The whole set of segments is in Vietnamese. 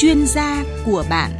chuyên gia của bạn.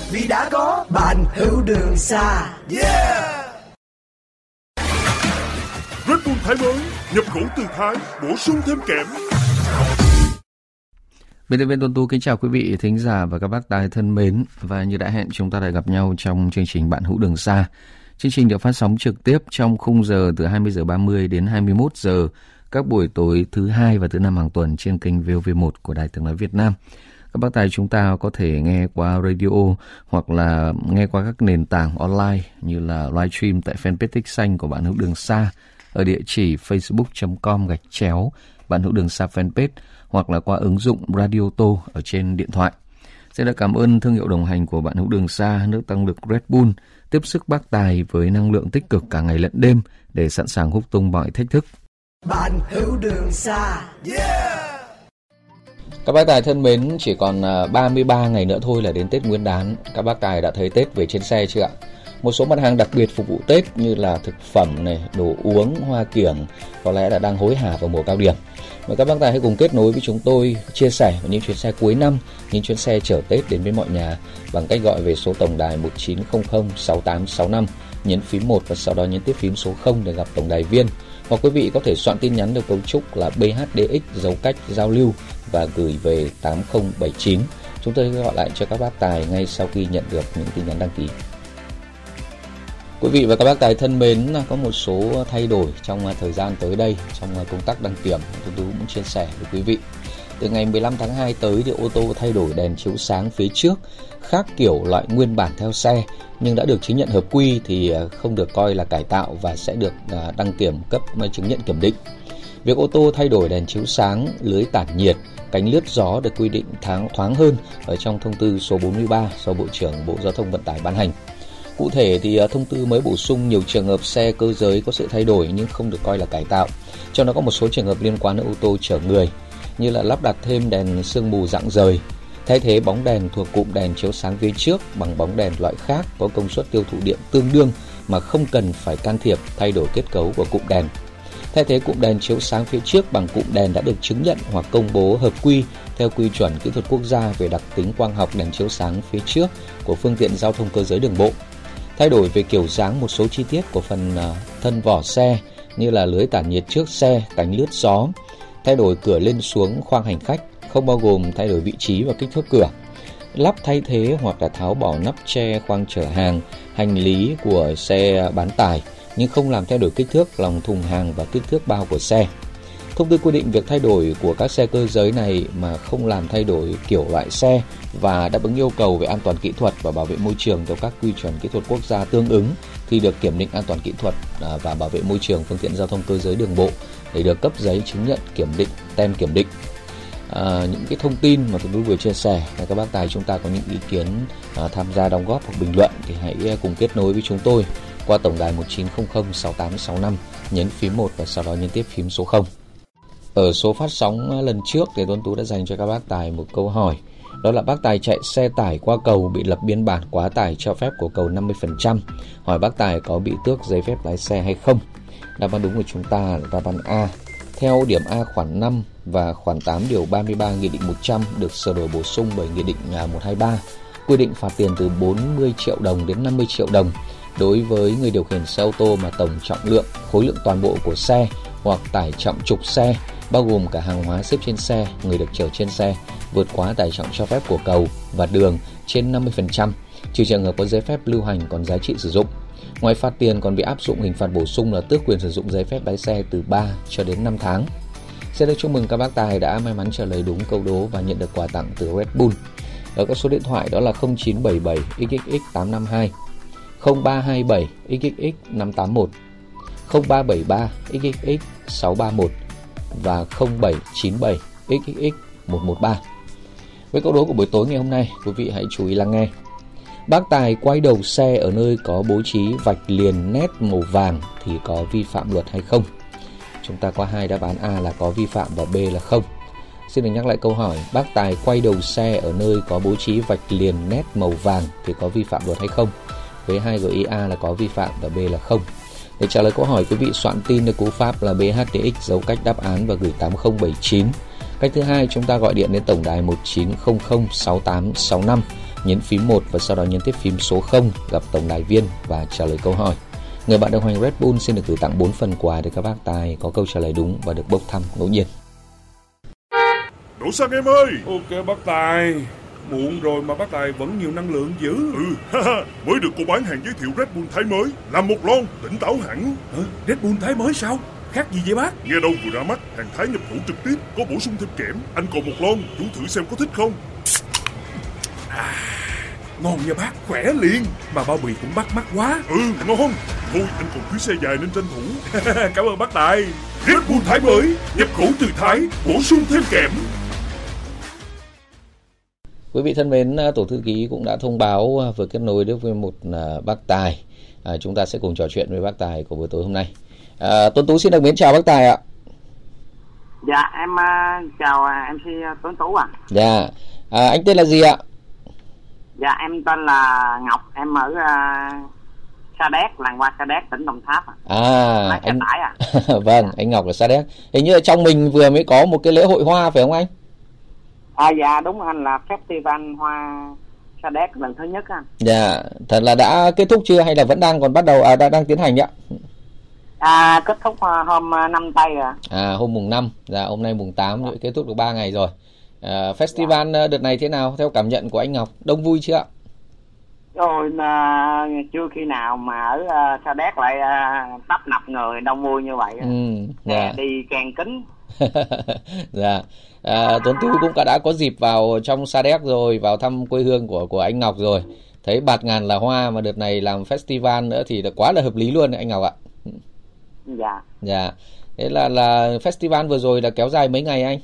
vì đã có bạn hữu đường xa yeah Red Bull Thái mới nhập khẩu từ Thái bổ sung thêm kẽm Biên tập viên Tuấn Tú kính chào quý vị thính giả và các bác tài thân mến và như đã hẹn chúng ta lại gặp nhau trong chương trình Bạn hữu đường xa. Chương trình được phát sóng trực tiếp trong khung giờ từ 20 giờ 30 đến 21 giờ các buổi tối thứ hai và thứ năm hàng tuần trên kênh VOV1 của Đài Tiếng nói Việt Nam. Các bác tài chúng ta có thể nghe qua radio hoặc là nghe qua các nền tảng online như là livestream tại fanpage tích xanh của bạn hữu đường xa ở địa chỉ facebook.com gạch chéo, bạn hữu đường xa fanpage, hoặc là qua ứng dụng Radio Tô ở trên điện thoại. Xin được cảm ơn thương hiệu đồng hành của bạn hữu đường xa nước tăng lực Red Bull, tiếp sức bác tài với năng lượng tích cực cả ngày lẫn đêm để sẵn sàng húc tung mọi thách thức. bạn hữu đường xa yeah các bác tài thân mến, chỉ còn à, 33 ngày nữa thôi là đến Tết Nguyên đán. Các bác tài đã thấy Tết về trên xe chưa ạ? Một số mặt hàng đặc biệt phục vụ Tết như là thực phẩm này, đồ uống, hoa kiểng có lẽ là đang hối hả vào mùa cao điểm. Mời các bác tài hãy cùng kết nối với chúng tôi chia sẻ về những chuyến xe cuối năm, những chuyến xe chở Tết đến với mọi nhà bằng cách gọi về số tổng đài 1900 6865 nhấn phím 1 và sau đó nhấn tiếp phím số 0 để gặp tổng đài viên. Hoặc quý vị có thể soạn tin nhắn được cấu trúc là BHDX dấu cách giao lưu và gửi về 8079. Chúng tôi gọi lại cho các bác tài ngay sau khi nhận được những tin nhắn đăng ký. Quý vị và các bác tài thân mến, có một số thay đổi trong thời gian tới đây trong công tác đăng kiểm chúng tôi cũng chia sẻ với quý vị. Từ ngày 15 tháng 2 tới thì ô tô thay đổi đèn chiếu sáng phía trước khác kiểu loại nguyên bản theo xe nhưng đã được chứng nhận hợp quy thì ờ, không được coi là cải tạo và sẽ được ờ, đăng kiểm cấp ờ, chứng nhận kiểm định. Việc ô tô thay đổi đèn chiếu sáng, lưới tản nhiệt, cánh lướt gió được quy định tháng thoáng hơn ở trong thông tư số 43 do Bộ trưởng Bộ Giao thông Vận tải ban hành. Cụ thể thì thông tư mới bổ sung nhiều trường hợp xe cơ giới có sự thay đổi nhưng không được coi là cải tạo. Trong đó có một số trường hợp liên quan đến ô tô chở người như là lắp đặt thêm đèn sương mù dạng rời, thay thế bóng đèn thuộc cụm đèn chiếu sáng phía trước bằng bóng đèn loại khác có công suất tiêu thụ điện tương đương mà không cần phải can thiệp thay đổi kết cấu của cụm đèn. Thay thế cụm đèn chiếu sáng phía trước bằng cụm đèn đã được chứng nhận hoặc công bố hợp quy theo quy chuẩn kỹ thuật quốc gia về đặc tính quang học đèn chiếu sáng phía trước của phương tiện giao thông cơ giới đường bộ. Thay đổi về kiểu dáng một số chi tiết của phần à, thân vỏ xe như là lưới tản nhiệt trước xe, cánh lướt gió, thay đổi cửa lên xuống khoang hành khách, không bao gồm thay đổi vị trí và kích thước cửa. Lắp thay thế hoặc là tháo bỏ nắp che khoang chở hàng, hành lý của xe bán tải nhưng không làm thay đổi kích thước lòng thùng hàng và kích thước bao của xe. Thông tư quy định việc thay đổi của các xe cơ giới này mà không làm thay đổi kiểu loại xe và đáp ứng yêu cầu về an toàn kỹ thuật và bảo vệ môi trường theo các quy chuẩn kỹ thuật quốc gia tương ứng thì được kiểm định an toàn kỹ thuật à, và bảo vệ môi trường phương tiện giao thông cơ giới đường bộ để được cấp giấy chứng nhận kiểm định tem kiểm định. À, những cái thông tin mà tôi vừa chia sẻ và các bác tài chúng ta có những ý kiến à, tham gia đóng góp hoặc bình luận thì hãy à, cùng kết nối với chúng tôi qua tổng đài 1900 6865 nhấn phím 1 và sau đó nhấn tiếp phím số 0. Ở số phát sóng lần trước thì Tuấn Tú đã dành cho các bác tài một câu hỏi. Đó là bác tài chạy xe tải qua cầu bị lập biên bản quá tải cho phép của cầu 50%. Hỏi bác tài có bị tước giấy phép lái xe hay không? Đáp án đúng của chúng ta là đáp án A. Theo điểm A khoản 5 và khoản 8 điều 33 Nghị định 100 được sửa đổi bổ sung bởi Nghị định à, 123 quy định phạt tiền từ 40 triệu đồng đến 50 triệu đồng đối với người điều khiển xe ô tô mà tổng trọng lượng, khối lượng toàn bộ của xe hoặc tải trọng trục xe bao gồm cả hàng hóa xếp trên xe, người được chở trên xe vượt quá tải trọng cho phép của cầu và đường trên 50% Trừ trường hợp có giấy phép lưu hành còn giá trị sử dụng. Ngoài phạt tiền còn bị áp dụng hình phạt bổ sung là tước quyền sử dụng giấy phép lái xe từ 3 cho đến 5 tháng. Xin được chúc mừng các bác tài đã may mắn trả lời đúng câu đố và nhận được quà tặng từ Red Bull. Ở các số điện thoại đó là 0977 XXX 852, 0327 XXX 581, 0373 XXX 631 và 0797 XXX 113. Với câu đố của buổi tối ngày hôm nay, quý vị hãy chú ý lắng nghe. Bác Tài quay đầu xe ở nơi có bố trí vạch liền nét màu vàng thì có vi phạm luật hay không? Chúng ta có hai đáp án A là có vi phạm và B là không. Xin được nhắc lại câu hỏi, bác Tài quay đầu xe ở nơi có bố trí vạch liền nét màu vàng thì có vi phạm luật hay không? Với hai gợi ý A là có vi phạm và B là không. Để trả lời câu hỏi, quý vị soạn tin được cú pháp là BHDX dấu cách đáp án và gửi 8079. Cách thứ hai, chúng ta gọi điện đến tổng đài 1900 6865, nhấn phím 1 và sau đó nhấn tiếp phím số 0 gặp tổng đài viên và trả lời câu hỏi. Người bạn đồng hành Red Bull xin được gửi tặng 4 phần quà để các bác tài có câu trả lời đúng và được bốc thăm ngẫu nhiên. Đổ xăng em ơi! Ok bác Tài. Muộn rồi mà bác Tài vẫn nhiều năng lượng dữ. Ừ Mới được cô bán hàng giới thiệu Red Bull Thái mới Làm một lon tỉnh táo hẳn. Hả? Red Bull Thái mới sao? Khác gì vậy bác? Nghe đâu vừa ra mắt Hàng Thái nhập khẩu trực tiếp Có bổ sung thêm kẽm. Anh còn một lon Chú thử xem có thích không? À, Ngon nha bác Khỏe liền Mà bao bì cũng bắt mắt quá Ừ ngon Thôi anh còn chuyến xe dài nên tranh thủ Cảm ơn bác Tài Red Bull Thái mới Nhập khẩu từ Thái Bổ sung thêm kẽm Quý vị thân mến, à, tổ thư ký cũng đã thông báo à, vừa kết nối được với một à, bác tài. À, chúng ta sẽ cùng trò chuyện với bác tài của buổi tối hôm nay. À, Tuấn Tú xin được mến chào bác tài ạ. Dạ em uh, chào uh, MC Tuấn Tú ạ. À. Dạ. À, anh tên là gì ạ? Dạ em tên là Ngọc, em ở uh, Sa Đéc, làng hoa Sa Đéc, tỉnh Đồng Tháp. À, à anh tải à. vâng, anh Ngọc ở Sa Đéc. Hình như ở trong mình vừa mới có một cái lễ hội hoa phải không anh? À dạ đúng anh là festival hoa Sa Đéc lần thứ nhất anh. Dạ, thật là đã kết thúc chưa hay là vẫn đang còn bắt đầu à đang, đang tiến hành ạ? À kết thúc hôm năm tây rồi. À hôm mùng 5, dạ hôm nay mùng 8 rồi kết thúc được 3 ngày rồi. À, festival dạ. đợt này thế nào theo cảm nhận của anh Ngọc? Đông vui chưa ạ? Rồi à, chưa khi nào mà ở à, Sa Đéc lại à, tấp nập người đông vui như vậy. Ừ, dạ. đi càng kính. dạ. À, Tuấn Tú cũng đã có dịp vào trong Sa Đéc rồi, vào thăm quê hương của của anh Ngọc rồi. Thấy bạt ngàn là hoa mà đợt này làm festival nữa thì quá là hợp lý luôn anh Ngọc ạ. Dạ. Dạ. Thế là là festival vừa rồi là kéo dài mấy ngày anh?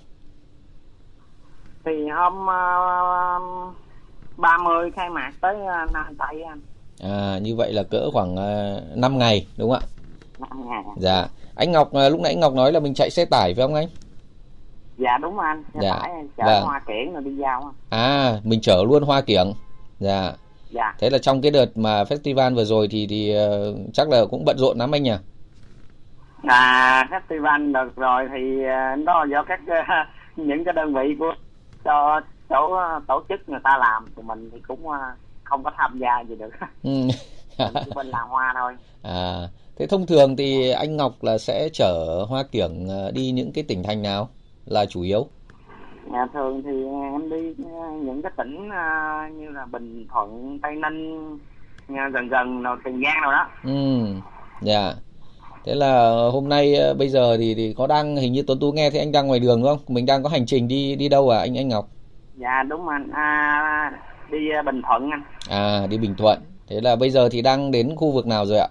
Thì hôm uh, 30 khai mạc tới uh, năm tây anh. À như vậy là cỡ khoảng uh, 5 ngày đúng không ạ? 5 ngày. Dạ. Anh Ngọc lúc nãy anh Ngọc nói là mình chạy xe tải phải không anh? dạ đúng anh xe dạ. tải chở vâng. hoa kiển rồi đi giao à mình chở luôn hoa kiển dạ dạ thế là trong cái đợt mà festival vừa rồi thì thì uh, chắc là cũng bận rộn lắm anh nhỉ à festival đợt rồi thì uh, đó do các uh, những cái đơn vị của cho chỗ uh, tổ chức người ta làm thì mình thì cũng uh, không có tham gia gì được ừ. chỉ bên làm hoa thôi à thế thông thường thì anh Ngọc là sẽ chở hoa kiểng đi những cái tỉnh thành nào là chủ yếu? Nhà thường thì em đi ờ, những cái tỉnh ờ, như là Bình Thuận, Tây Ninh, gần gần rồi Tiền Giang rồi đó. Ừ, dạ. Yeah. Thế là hôm nay ờ, bây giờ thì thì có đang hình như Tuấn Tú nghe thấy anh đang ngoài đường đúng không? Mình đang có hành trình đi đi đâu à anh anh Ngọc? Dạ đúng anh. À, đi Bình Thuận anh. À đi Bình Thuận. Thế là bây giờ thì đang đến khu vực nào rồi ạ?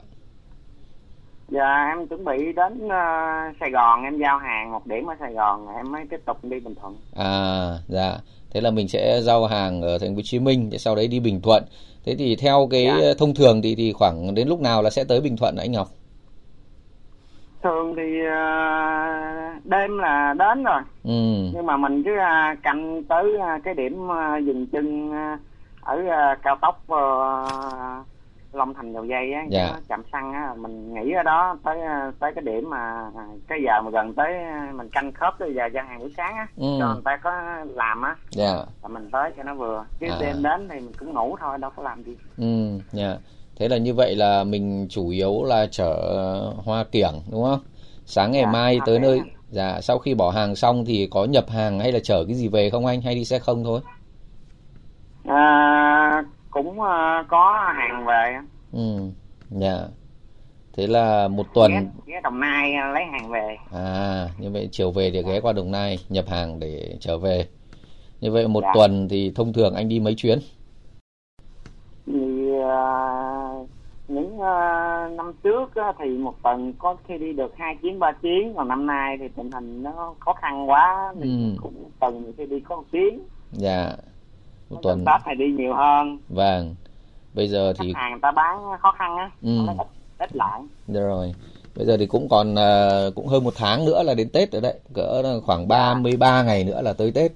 Dạ em chuẩn bị đến uh, Sài Gòn em giao hàng một điểm ở Sài Gòn em mới tiếp tục đi Bình Thuận. À dạ. Thế là mình sẽ giao hàng ở thành phố Hồ Chí Minh sau đấy đi Bình Thuận. Thế thì theo cái dạ. thông thường thì thì khoảng đến lúc nào là sẽ tới Bình Thuận anh Ngọc? Thường thì uh, đêm là đến rồi. Ừ. Nhưng mà mình cứ uh, canh tới uh, cái điểm uh, dừng chân ở cao tốc uh, long thành dầu dây á dạ. chạm xăng á mình nghỉ ở đó tới tới cái điểm mà cái giờ mà gần tới mình canh khớp tới giờ gian hàng buổi sáng á ừ. cho người ta có làm á dạ. là mình tới cho nó vừa chứ à. đêm đến thì mình cũng ngủ thôi đâu có làm gì ừ dạ thế là như vậy là mình chủ yếu là chở hoa kiểng đúng không? Sáng ngày dạ, mai tới nơi. dạ sau khi bỏ hàng xong thì có nhập hàng hay là chở cái gì về không anh? Hay đi xe không thôi? À, cũng uh, có hàng về. Ừ dạ. Thế là một tuần. Ghé, ghé đồng nai lấy hàng về. À như vậy chiều về thì ghé qua đồng nai nhập hàng để trở về. Như vậy một dạ. tuần thì thông thường anh đi mấy chuyến thì uh, những uh, năm trước uh, thì một tuần có khi đi được hai chuyến ba chuyến. Còn năm nay thì tình hình nó khó khăn quá thì ừ. cũng tuần thì đi có một chuyến. Dạ một tuần. tết thì đi nhiều hơn. Vâng. Bây giờ thì Khách hàng ta bán khó khăn á ừ. ít, ít lại. Được rồi. Bây giờ thì cũng còn uh, cũng hơn một tháng nữa là đến tết rồi đấy. Cỡ khoảng 33 dạ. ngày nữa là tới tết.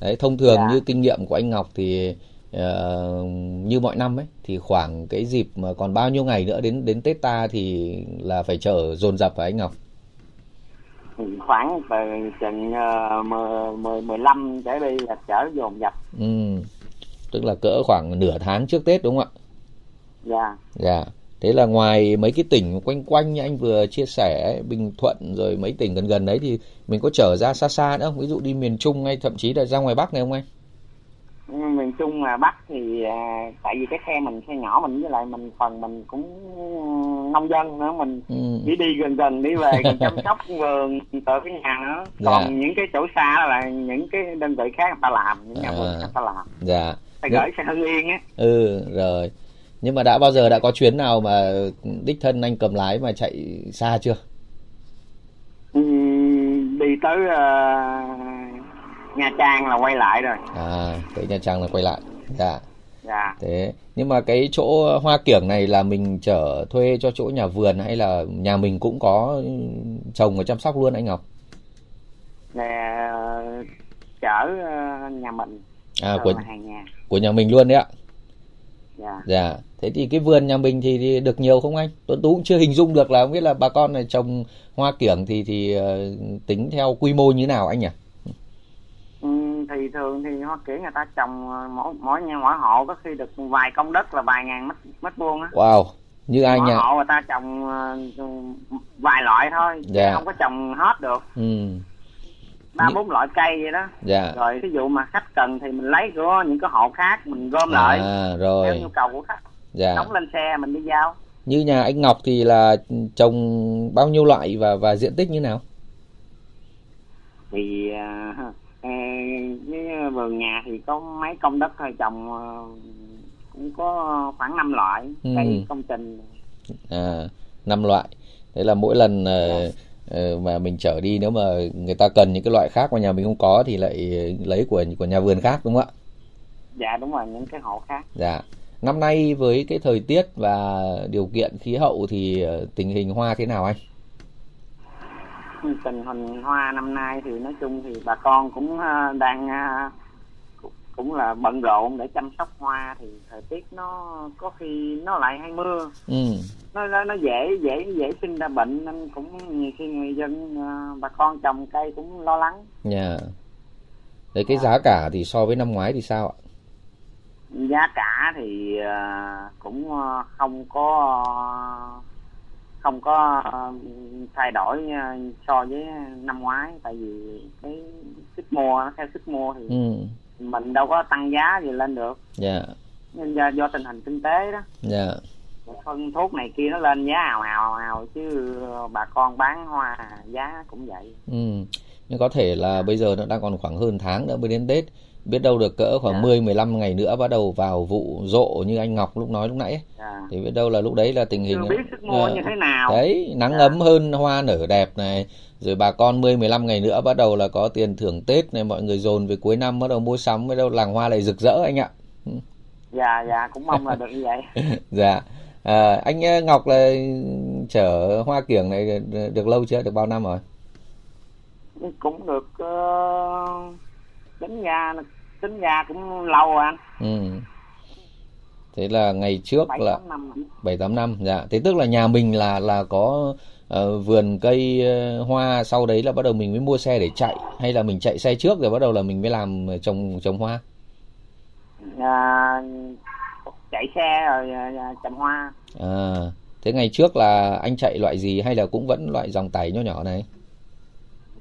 Đấy thông thường dạ. như kinh nghiệm của anh Ngọc thì uh, như mọi năm ấy thì khoảng cái dịp mà còn bao nhiêu ngày nữa đến đến Tết ta thì là phải chở dồn dập phải anh Ngọc? Khoảng từ chừng uh, 10, 15 trở đi là chở dồn dập. Ừ. tức là cỡ khoảng nửa tháng trước Tết đúng không ạ? Dạ. Dạ. Thế là ngoài mấy cái tỉnh quanh quanh như anh vừa chia sẻ Bình Thuận rồi mấy tỉnh gần gần đấy thì mình có trở ra xa xa nữa không? Ví dụ đi miền Trung hay thậm chí là ra ngoài Bắc này không anh miền Trung mà Bắc thì à, tại vì cái khe mình khe nhỏ mình với lại mình phần mình cũng nông dân nữa mình ừ. chỉ đi gần gần đi về còn chăm sóc vườn tự cái nhà nữa dạ. còn những cái chỗ xa là những cái đơn vị khác người ta làm những nhà à. vườn người ta làm dạ phải gửi xe hưng yên á ừ rồi nhưng mà đã bao giờ đã có chuyến nào mà đích thân anh cầm lái mà chạy xa chưa ừ, đi tới uh, Nha Trang là quay lại rồi. À tới Nha Trang là quay lại. Dạ. Dạ. Thế nhưng mà cái chỗ hoa kiểng này là mình chở thuê cho chỗ nhà vườn hay là nhà mình cũng có trồng và chăm sóc luôn anh Ngọc? Nè chở ờ, nhà mình. À của hàng nhà. của nhà mình luôn đấy ạ. Dạ. Dạ. Thế thì cái vườn nhà mình thì, thì được nhiều không anh? Tuấn tú cũng chưa hình dung được là không biết là bà con này trồng hoa kiểng thì thì uh, tính theo quy mô như nào anh nhỉ thì thường thì hoa kiểng người ta trồng ờ, mỗi mỗi nhà mỗi hộ có khi được vài công đất là vài ngàn mét mét vuông á. Wow như ai nhỉ hộ người ta trồng uh, vài loại thôi dạ. không có trồng hết được. Ừ. Ba bốn loại cây vậy đó. Dạ. Rồi ví dụ mà khách cần thì mình lấy của những cái hộ khác mình gom à, lại. rồi. Theo nhu cầu của khách. Dạ. Đóng lên xe mình đi giao. Như nhà anh Ngọc thì là trồng bao nhiêu loại và và diện tích như nào? Thì uh, cái vườn nhà thì có mấy công đất thôi trồng uh, cũng có khoảng 5 loại ừ. cây công trình à năm loại thế là mỗi lần uh, Ờ, mà mình trở đi nếu mà người ta cần những cái loại khác mà nhà mình không có thì lại lấy của của nhà vườn khác đúng không ạ? Dạ đúng rồi những cái hộ khác. Dạ. Năm nay với cái thời tiết và điều kiện khí hậu thì ờ, tình hình hoa thế nào anh? Tình hình hoa năm nay thì nói chung thì bà con cũng ờ, đang cũng là bận rộn để chăm sóc hoa thì thời tiết nó có khi nó lại hay mưa ừ. nó, nó nó dễ dễ dễ sinh ra bệnh nên cũng nhiều khi người dân uh, bà con trồng cây cũng lo lắng dạ yeah. đấy cái à. giá cả thì so với năm ngoái thì sao ạ giá cả thì cũng không có không có uh, thay đổi uh, so với năm ngoái. Tại vì cái sức mua nó theo sức mua thì ừ. mình đâu có tăng giá gì lên được. Dạ. Nên do, do tình hình kinh tế đó. Dạ. Phân thuốc này kia nó lên giá ào ào ào chứ bà con bán hoa giá cũng vậy. Ừ. Nhưng có thể là bây giờ nó đang còn khoảng hơn tháng nữa mới đến tết biết đâu được cỡ khoảng dạ. 10 15 ngày nữa bắt đầu vào vụ rộ như anh Ngọc lúc nói lúc nãy. Dạ. thì biết đâu là lúc đấy là tình hình Chưa biết sức mua như thế nào. Đấy nắng dạ. ấm hơn hoa nở đẹp này. Rồi bà con 10 15 ngày nữa bắt đầu là có tiền thưởng Tết này mọi người dồn về cuối năm bắt đầu mua sắm bắt đầu làng hoa lại rực rỡ anh ạ. Dạ dạ cũng mong là được như vậy. Dạ. À, anh ờ, Ngọc là chở hoa kiểng này được lâu chưa? Được bao năm rồi? Cũng được uh, tính ra tính ra cũng lâu rồi anh. Ừ. Thế là ngày trước 7, là bảy tám năm dạ. Thế tức là nhà mình là là có uh, vườn cây uh, hoa sau đấy là bắt đầu mình mới mua xe để chạy hay là mình chạy xe trước rồi bắt đầu là mình mới làm trồng trồng hoa? À, chạy xe rồi uh, trồng hoa. À thế ngày trước là anh chạy loại gì hay là cũng vẫn loại dòng tải nhỏ nhỏ này?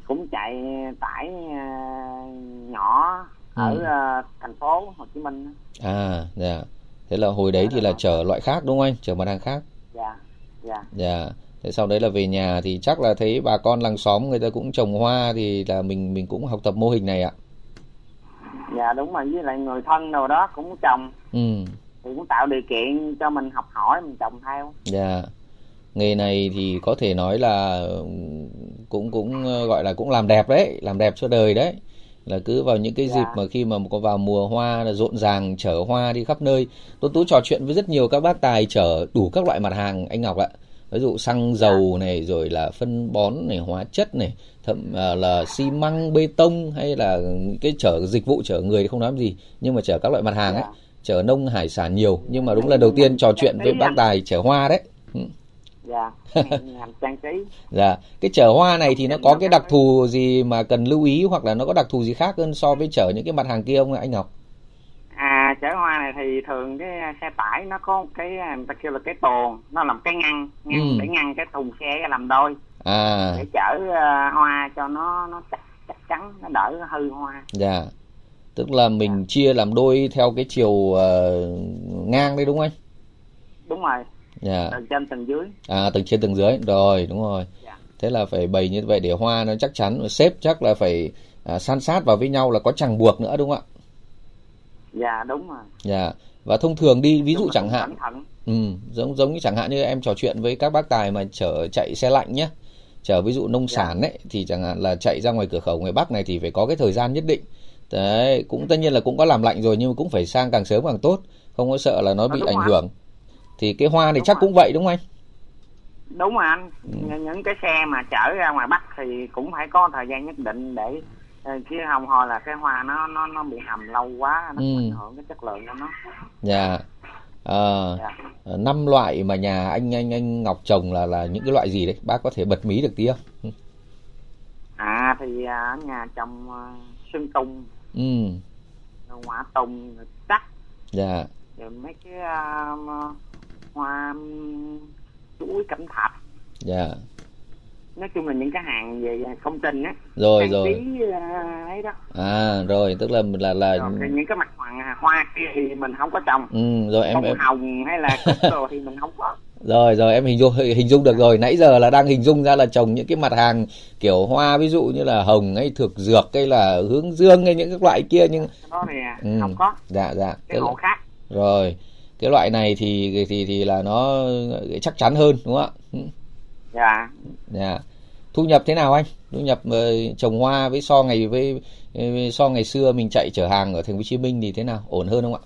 Cũng chạy tải uh, nhỏ ở ừ. uh, thành phố Hồ Chí Minh. À dạ. Thế là hồi đấy thì là chở loại khác đúng không anh? Chở mặt hàng khác? Dạ dạ. Dạ. Thế sau đấy là về nhà thì chắc là thấy bà con làng xóm người ta cũng trồng hoa thì là mình mình cũng học tập mô hình này ạ. Dạ đúng rồi. Với lại người thân nào đó cũng trồng. Ừ. Thì cũng tạo điều kiện cho mình học hỏi mình trồng theo. Dạ. Nghề này thì có thể nói là cũng cũng gọi là cũng làm đẹp đấy làm đẹp cho đời đấy là cứ vào những cái dịp dạ. mà khi mà có vào mùa hoa là rộn ràng chở hoa đi khắp nơi. Tôi tú trò chuyện với rất nhiều các bác tài chở đủ các loại mặt hàng anh ngọc ạ. Ví dụ xăng dầu dạ. này rồi là phân bón này hóa chất này thậm à, là xi măng bê tông hay là cái chở dịch vụ chở người thì không nói gì. Nhưng mà chở các loại mặt hàng ấy dạ. chở nông hải sản nhiều. Nhưng mà đúng là đầu tiên trò chuyện với bác tài chở hoa đấy dạ trang trí dạ cái chở hoa này thì nó có cái đặc thù gì mà cần lưu ý hoặc là nó có đặc thù gì khác hơn so với chở những cái mặt hàng kia không anh Ngọc à chở hoa này thì thường cái xe tải nó có cái người ta kêu là cái tồn nó làm cái ngăn ngăn ừ. để ngăn cái thùng xe làm đôi à. để chở uh, hoa cho nó nó chắc chắc chắn nó đỡ hư hoa dạ tức là mình dạ. chia làm đôi theo cái chiều uh, ngang đấy đúng không anh đúng rồi dạ. từ trên tầng dưới. À từ trên tầng dưới. Rồi đúng rồi. Dạ. thế là phải bày như vậy để hoa nó chắc chắn. Xếp chắc là phải à, san sát vào với nhau là có chẳng buộc nữa đúng không ạ? Dạ đúng rồi. Dạ. Và thông thường đi ví dụ chẳng hạn. ừ, giống giống như chẳng hạn như em trò chuyện với các bác tài mà chở chạy xe lạnh nhé chở ví dụ nông dạ. sản ấy thì chẳng hạn là chạy ra ngoài cửa khẩu ngoài bắc này thì phải có cái thời gian nhất định. Đấy cũng tất nhiên là cũng có làm lạnh rồi nhưng mà cũng phải sang càng sớm càng tốt. Không có sợ là nó bị ảnh hưởng thì cái hoa này đúng chắc rồi. cũng vậy đúng không anh đúng rồi anh ừ. những cái xe mà chở ra ngoài bắc thì cũng phải có thời gian nhất định để ờ, chứ không thôi là cái hoa nó nó nó bị hầm lâu quá nó ừ. ảnh hưởng cái chất lượng của nó dạ à, dạ. năm loại mà nhà anh anh anh Ngọc trồng là là những cái loại gì đấy bác có thể bật mí được tí không ừ. à thì à, ở nhà trồng sơn tung ừ. hoa tùng chắc dạ rồi mấy cái uh, hoa chuối cẩm thạch. Dạ. Nói chung là những cái hàng về công trình á rồi hàng rồi. tí, ấy đó. À rồi tức là là là rồi, những cái mặt hoàng hoa kia thì mình không có trồng. Ừ rồi em em hồng hay là đồ thì mình không có. Rồi rồi em hình dung hình dung được rồi. Nãy giờ là đang hình dung ra là trồng những cái mặt hàng kiểu hoa ví dụ như là hồng hay thực dược hay là hướng dương hay những cái loại kia nhưng đó thì ừ. không có. Dạ dạ. Cái hộ khác. Rồi cái loại này thì thì thì là nó chắc chắn hơn đúng không ạ? Dạ. Dạ. Thu nhập thế nào anh? Thu nhập uh, trồng hoa với so ngày với, với so ngày xưa mình chạy chở hàng ở thành phố hồ chí minh thì thế nào? Ổn hơn không ạ?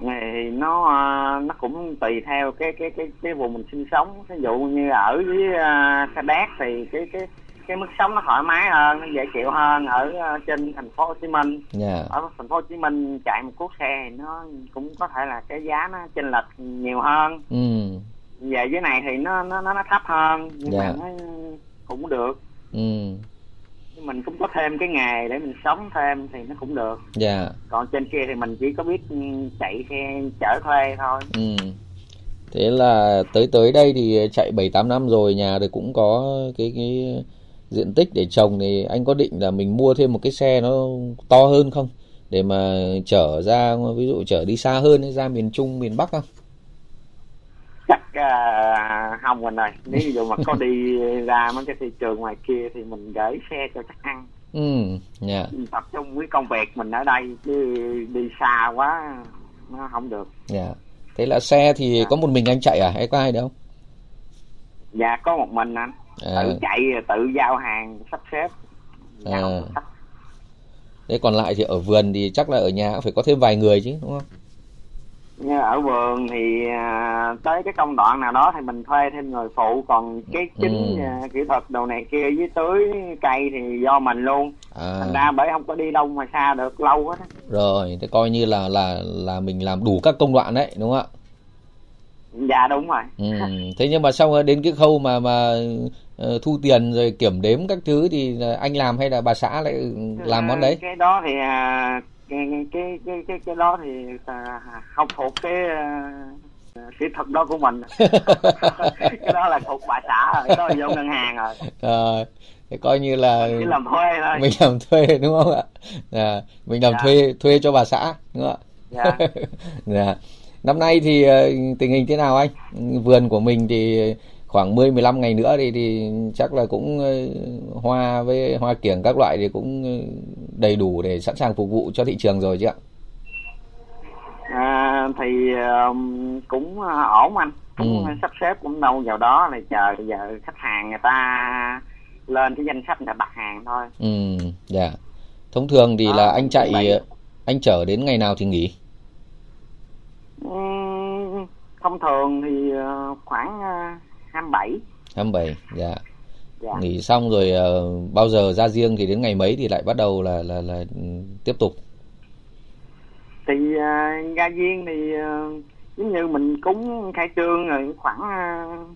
Này nó ờ, nó cũng tùy theo cái cái cái cái vùng mình sinh sống. Ví dụ như ở với uh, Sa Đéc thì cái cái cái mức sống nó thoải mái hơn nó dễ chịu hơn ở uh, trên thành phố Hồ Chí Minh yeah. Dạ. ở thành phố Hồ Chí Minh chạy một cuốc xe thì nó cũng có thể là cái giá nó chênh lệch nhiều hơn ừ. về dưới này thì nó nó nó thấp hơn nhưng yeah. mà dạ. nó cũng được ừ mình cũng có thêm cái nghề để mình sống thêm thì nó cũng được dạ yeah. còn trên kia thì mình chỉ có biết chạy xe chở thuê thôi ừ thế là tới tới đây thì chạy bảy tám năm rồi nhà thì cũng có cái cái diện tích để trồng thì anh có định là mình mua thêm một cái xe nó to hơn không để mà chở ra ví dụ chở đi xa hơn ra miền Trung miền Bắc không chắc uh, không mình ơi nếu ví dụ mà có đi ra mấy cái thị trường ngoài kia thì mình gửi xe cho chắc ăn ừ yeah. Dạ. tập trung với công việc mình ở đây chứ đi xa quá nó không được dạ yeah. thế là xe thì yeah. Dạ. có một mình anh chạy à hay có ai đâu dạ có một mình anh à. tự chạy tự giao hàng sắp xếp à. thế còn lại thì ở vườn thì chắc là ở nhà phải có thêm vài người chứ đúng không như ở vườn thì à, tới cái công đoạn nào đó thì mình thuê thêm người phụ còn cái chính ừ. à, kỹ thuật đồ này kia với tưới cây thì do mình luôn à. thành ra bởi không có đi đâu mà xa được lâu hết rồi thế coi như là là là mình làm đủ các công đoạn đấy đúng không ạ dạ đúng rồi ừ. thế nhưng mà sau đến cái khâu mà mà thu tiền rồi kiểm đếm các thứ thì anh làm hay là bà xã lại làm món đấy? Cái đó thì uh, cái cái cái cái, cái đó thì à, không thuộc cái uh, kỹ thuật đó của mình. Cái đó là thuộc bà xã rồi cái đó là vô ngân hàng rồi. À, thì coi như là mình làm thuê thôi. mình làm thuê đúng không ạ? À, mình làm dạ. thuê thuê cho bà xã đúng không ạ? Dạ. dạ. năm nay thì ờ, tình hình thế nào anh? Vườn của mình thì khoảng 10 15 ngày nữa thì thì chắc là cũng ờ, hoa với hoa kiểng các loại thì cũng đầy đủ để sẵn sàng phục vụ cho thị trường rồi chứ ạ? À, thì um, cũng ổn anh cũng ừ. sắp xếp cũng đâu vào đó là chờ giờ khách hàng người ta lên cái danh sách ta đặt hàng thôi ừ dạ thông thường thì đó, là anh chạy vậy. anh chở đến ngày nào thì nghỉ ừ, thông thường thì ờ, khoảng 27 ờ, 27 dạ Dạ. nghỉ xong rồi uh, bao giờ ra riêng thì đến ngày mấy thì lại bắt đầu là là là tiếp tục thì uh, ra riêng thì uh, giống như mình cúng khai trương rồi khoảng uh,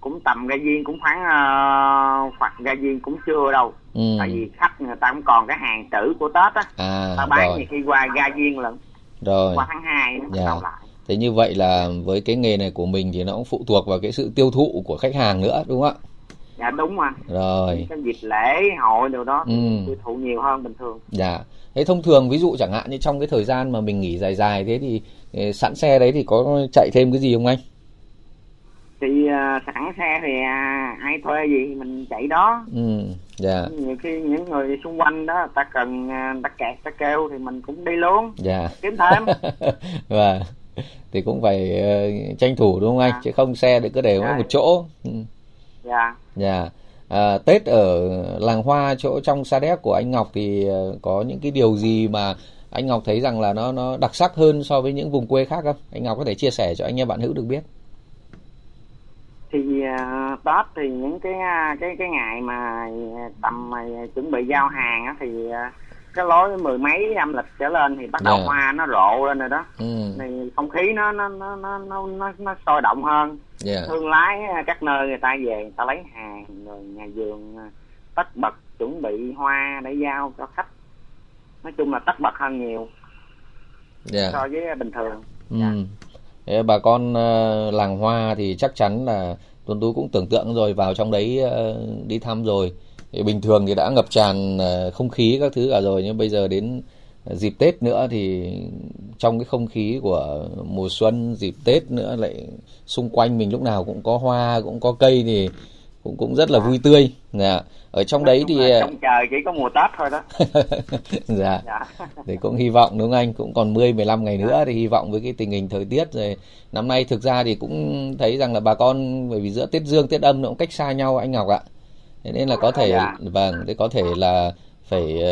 cũng tầm ra viên cũng khoảng uh, ra viên cũng chưa đâu ừ. tại vì khách người ta cũng còn cái hàng trữ của tết á à, ta bán rồi. nhiều khi qua ra viên lận rồi qua tháng hai nó dạ. lại thế như vậy là với cái nghề này của mình thì nó cũng phụ thuộc vào cái sự tiêu thụ của khách hàng nữa đúng không ạ? Dạ đúng mà rồi. Cái dịp lễ hội đều đó ừ. tiêu thụ nhiều hơn bình thường. Dạ. Thế thông thường ví dụ chẳng hạn như trong cái thời gian mà mình nghỉ dài dài thế thì ờ, sẵn xe đấy thì có chạy thêm cái gì không anh? Thì uh, sẵn xe thì uh, ai thuê gì mình chạy đó. Ừ dạ. Nhiều khi những người xung quanh đó ta cần uh, ta kẹt ta kêu thì mình cũng đi luôn. Dạ. Kiếm thêm. Và thì cũng phải uh, tranh thủ đúng không anh dạ. chứ không xe để cứ để dạ. một chỗ ừ. dạ dạ à, Tết ở làng hoa chỗ trong Sa Đéc của anh Ngọc thì uh, có những cái điều gì mà anh Ngọc thấy rằng là nó nó đặc sắc hơn so với những vùng quê khác không? Anh Ngọc có thể chia sẻ cho anh em bạn hữu được biết thì uh, tết thì những cái cái cái ngày mà tầm uh, chuẩn bị giao hàng á, thì uh, cái lối mười mấy âm lịch trở lên thì bắt đầu yeah. Dạ. hoa nó rộ lên rồi đó ừ. thì không khí nó nó nó nó nó nó, nó sôi động hơn yeah. Dạ. thương lái các nơi người ta về người ta lấy hàng rồi nhà vườn tất bật chuẩn bị hoa để giao cho khách nói chung là tất bật hơn nhiều yeah. Dạ. so với bình thường ừ. yeah bà con ờ, làng hoa thì chắc chắn là tuấn tú cũng tưởng tượng rồi vào trong đấy đi thăm rồi thì bình thường thì đã ngập tràn ờ, không khí các thứ cả rồi nhưng bây giờ đến dịp tết nữa thì trong cái không khí của mùa xuân dịp tết nữa lại xung quanh mình lúc nào cũng có hoa cũng có cây thì cũng cũng rất là vui tươi. Dạ. Ở trong đấy thì trong trời chỉ có mùa tết thôi đó. Dạ. dạ. Thì cũng hy vọng đúng không anh? Cũng còn 10 15 ngày nữa thì hy vọng với cái tình hình thời tiết rồi. Năm nay thực ra thì cũng thấy rằng là bà con bởi vì giữa tết dương tết âm nó cũng cách xa nhau anh Ngọc ạ thế nên là có thể dạ. vâng thế có thể là phải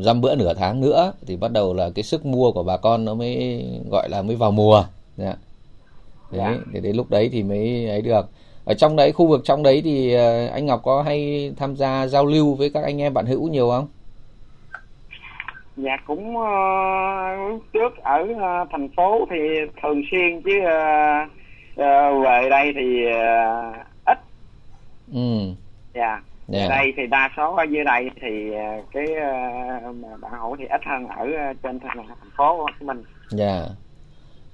dăm bữa nửa tháng nữa thì bắt đầu là cái sức mua của bà con nó mới gọi là mới vào mùa dạ. đấy dạ. để đến lúc đấy thì mới ấy được ở trong đấy khu vực trong đấy thì ờ, anh Ngọc có hay tham gia giao lưu với các anh em bạn hữu nhiều không? Dạ cũng uh, trước ở uh, thành phố thì thường xuyên chứ uh, uh, về đây thì uh, ít. Ừ. Dạ. Yeah. Dạ. đây thì đa số ở dưới đây thì cái uh, bạn hữu thì ít hơn ở trên thành, phố Hồ Chí Minh. Dạ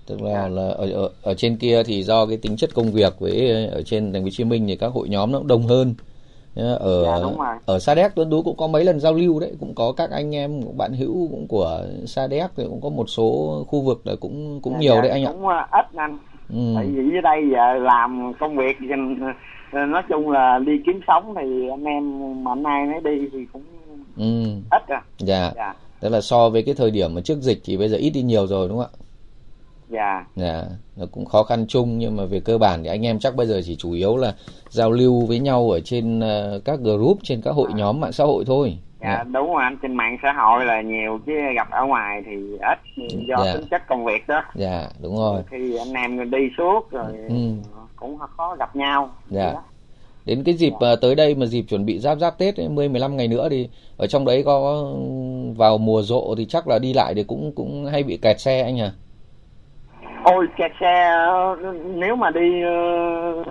tức là dạ. là ở, ở ở trên kia thì do cái tính chất công việc với ở trên thành phố Hồ Chí Minh thì các hội nhóm nó cũng đông hơn ở dạ, ở Sa Đéc Tuấn Tú cũng có mấy lần giao lưu đấy cũng có các anh em bạn hữu cũng của Sa Đéc thì cũng có một số khu vực là cũng cũng dạ, nhiều dạ, đấy anh ạ cũng à, ít anh ừ. tại vì dưới đây giờ làm công việc nói chung là đi kiếm sống thì anh em mà ai nấy đi thì cũng ừ. ít à dạ. dạ tức là so với cái thời điểm mà trước dịch thì bây giờ ít đi nhiều rồi đúng không ạ dạ dạ nó cũng khó khăn chung nhưng mà về cơ bản thì anh em chắc bây giờ chỉ chủ yếu là giao lưu với nhau ở trên uh, các group trên các hội à. nhóm mạng xã hội thôi dạ, dạ đúng rồi anh trên mạng xã hội là nhiều chứ gặp ở ngoài thì ít do dạ. tính chất công việc đó dạ đúng rồi khi anh em đi suốt rồi ừ. Cũng khó gặp nhau. Dạ. Đến cái dịp dạ. uh, tới đây mà dịp chuẩn bị giáp giáp Tết ấy, 10 15 ngày nữa thì ở trong đấy có vào mùa rộ thì chắc là đi lại thì cũng cũng hay bị kẹt xe anh à ôi kẹt xe nếu mà đi uh,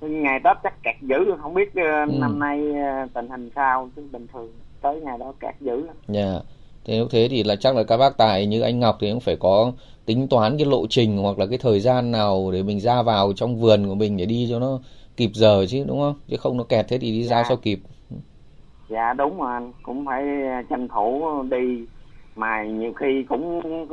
ngày tết chắc kẹt dữ. Không biết ừ. năm nay tình hình sao? Chứ bình thường tới ngày đó kẹt dữ lắm. Dạ. yeah. Thế nếu thế thì là chắc là các bác tài như anh ngọc thì cũng phải có tính toán cái lộ trình hoặc là cái thời gian nào để mình ra vào trong vườn của mình để đi cho nó kịp giờ chứ đúng không? Chứ không nó kẹt thế thì đi dạ. ra sao kịp. Dạ đúng mà cũng phải tranh thủ đi. Mà nhiều khi cũng uh,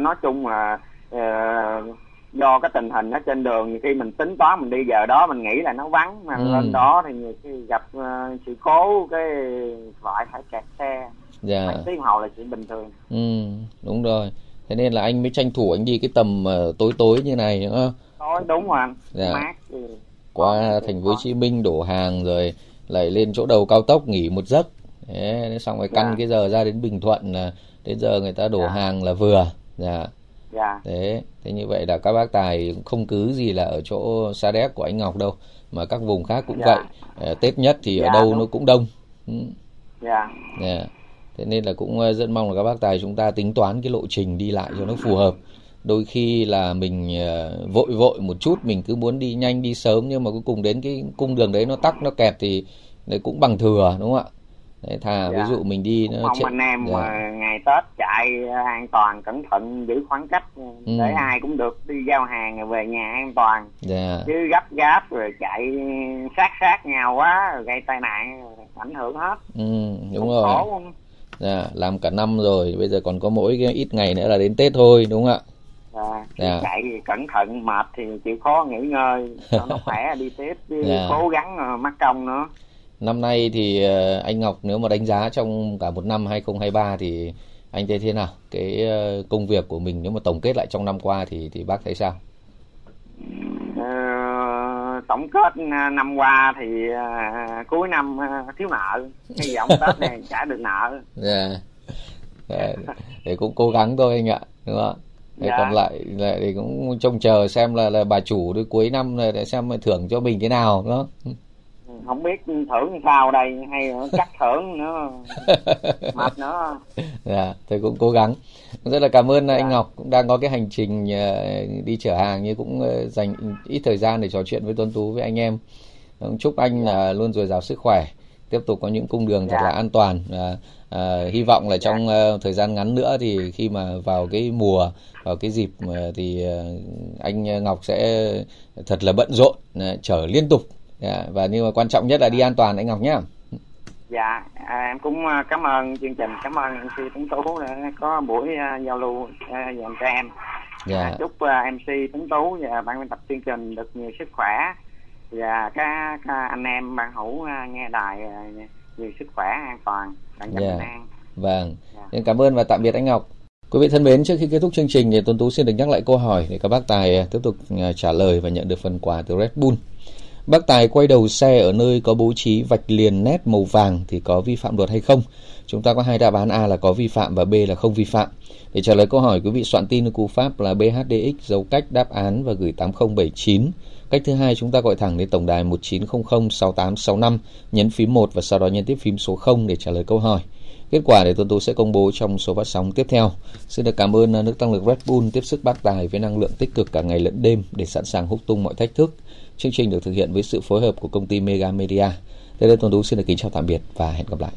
nói chung là uh, do cái tình hình ở trên đường nhiều khi mình tính toán mình đi giờ đó mình nghĩ là nó vắng mà ừ. lên đó thì nhiều khi gặp uh, sự cố cái loại phải kẹt xe dạ tiếng hồ là chuyện bình thường ừ đúng rồi thế nên là anh mới tranh thủ anh đi cái tầm uh, tối tối như này nữa tối đúng rồi anh dạ. mát thì qua thành phố Hồ Chí Minh đổ hàng rồi lại lên chỗ đầu cao tốc nghỉ một giấc thế xong rồi căn dạ. cái giờ ra đến Bình Thuận là đến giờ người ta đổ dạ. hàng là vừa dạ dạ thế thế như vậy là các bác tài cũng không cứ gì là ở chỗ sa đéc của anh ngọc đâu mà các vùng khác cũng dạ. vậy ờ, tết nhất thì dạ, ở đâu đúng. nó cũng đông ừ. dạ yeah. Thế nên là cũng ờ, rất mong là các bác tài chúng ta tính toán cái lộ trình đi lại cho nó phù hợp đôi khi là mình ờ, vội vội một chút mình cứ muốn đi nhanh đi sớm nhưng mà cuối cùng đến cái cung đường đấy nó tắc nó kẹt thì cũng bằng thừa đúng không ạ Đấy, thà dạ. ví dụ mình đi nó mong chạy... anh em dạ. mà ngày tết chạy an toàn cẩn thận giữ khoảng cách ừ. để ai cũng được đi giao hàng rồi về nhà an toàn dạ. chứ gấp gáp rồi chạy sát sát nhau quá rồi gây tai nạn ảnh hưởng hết ừ, đúng rồi khổ dạ, làm cả năm rồi bây giờ còn có mỗi cái ít ngày nữa là đến tết thôi đúng không ạ dạ, dạ. chạy cẩn thận mệt thì chịu khó nghỉ ngơi cho nó khỏe đi tiếp chứ dạ. cố gắng ờ, mắc công nữa Năm nay thì ờ, anh Ngọc nếu mà đánh giá trong cả một năm 2023 thì anh thấy thế nào? Cái ờ, công việc của mình nếu mà tổng kết lại trong năm qua thì thì bác thấy sao? Tổng kết năm qua thì uh, cuối năm uh, thiếu nợ, hy vọng Tết này trả được nợ. Dạ. Yeah. Để cũng cố gắng thôi anh ạ, đúng không? Dạ. còn lại lại thì cũng trông chờ xem là là bà chủ đến cuối năm này để xem thưởng cho mình thế nào đúng không? Không biết thưởng sao đây hay chắc thưởng nữa mệt nữa dạ tôi cũng cố gắng rất là cảm ơn dạ. anh Ngọc cũng đang có cái hành trình ờ, đi chở hàng nhưng cũng ờ, dành ít thời gian để trò chuyện với Tuấn Tú với anh em chúc anh dạ. luôn dồi dào sức khỏe tiếp tục có những cung đường thật dạ. là an toàn à, à, hy vọng là trong uh, thời gian ngắn nữa thì khi mà vào cái mùa vào cái dịp uh, thì uh, anh Ngọc sẽ thật là bận rộn uh, chở liên tục dạ, và nhưng mà quan trọng nhất là đi an toàn anh Ngọc nhé dạ à, em cũng à, cảm ơn chương trình cảm ơn MC Tuấn Tú đã có buổi uh, giao lưu uh, dành cho em dạ. à, chúc uh, MC Tuấn Tú và ban biên tập chương trình được nhiều sức khỏe và các, các anh em ban hữu uh, nghe đài uh, nhiều sức khỏe an toàn bạn dạ. bình an vâng dạ. cảm ơn và tạm biệt anh Ngọc Quý vị thân mến, trước khi kết thúc chương trình thì Tuấn Tú xin được nhắc lại câu hỏi để các bác tài tiếp tục trả lời và nhận được phần quà từ Red Bull. Bác Tài quay đầu xe ở nơi có bố trí vạch liền nét màu vàng thì có vi phạm luật hay không? Chúng ta có hai đáp án A là có vi phạm và B là không vi phạm. Để trả lời câu hỏi, quý vị soạn tin cú pháp là BHDX dấu cách đáp án và gửi 8079. Cách thứ hai chúng ta gọi thẳng đến tổng đài 1900 6865, nhấn phím 1 và sau đó nhấn tiếp phím số 0 để trả lời câu hỏi. Kết quả để Tuấn Tú sẽ công bố trong số phát sóng tiếp theo. Xin được cảm ơn nước tăng lực Red Bull tiếp sức bác tài với năng lượng tích cực cả ngày lẫn đêm để sẵn sàng hút tung mọi thách thức. Chương trình được thực hiện với sự phối hợp của công ty Mega Media. Đây là Tuấn Tú xin được kính chào tạm biệt và hẹn gặp lại.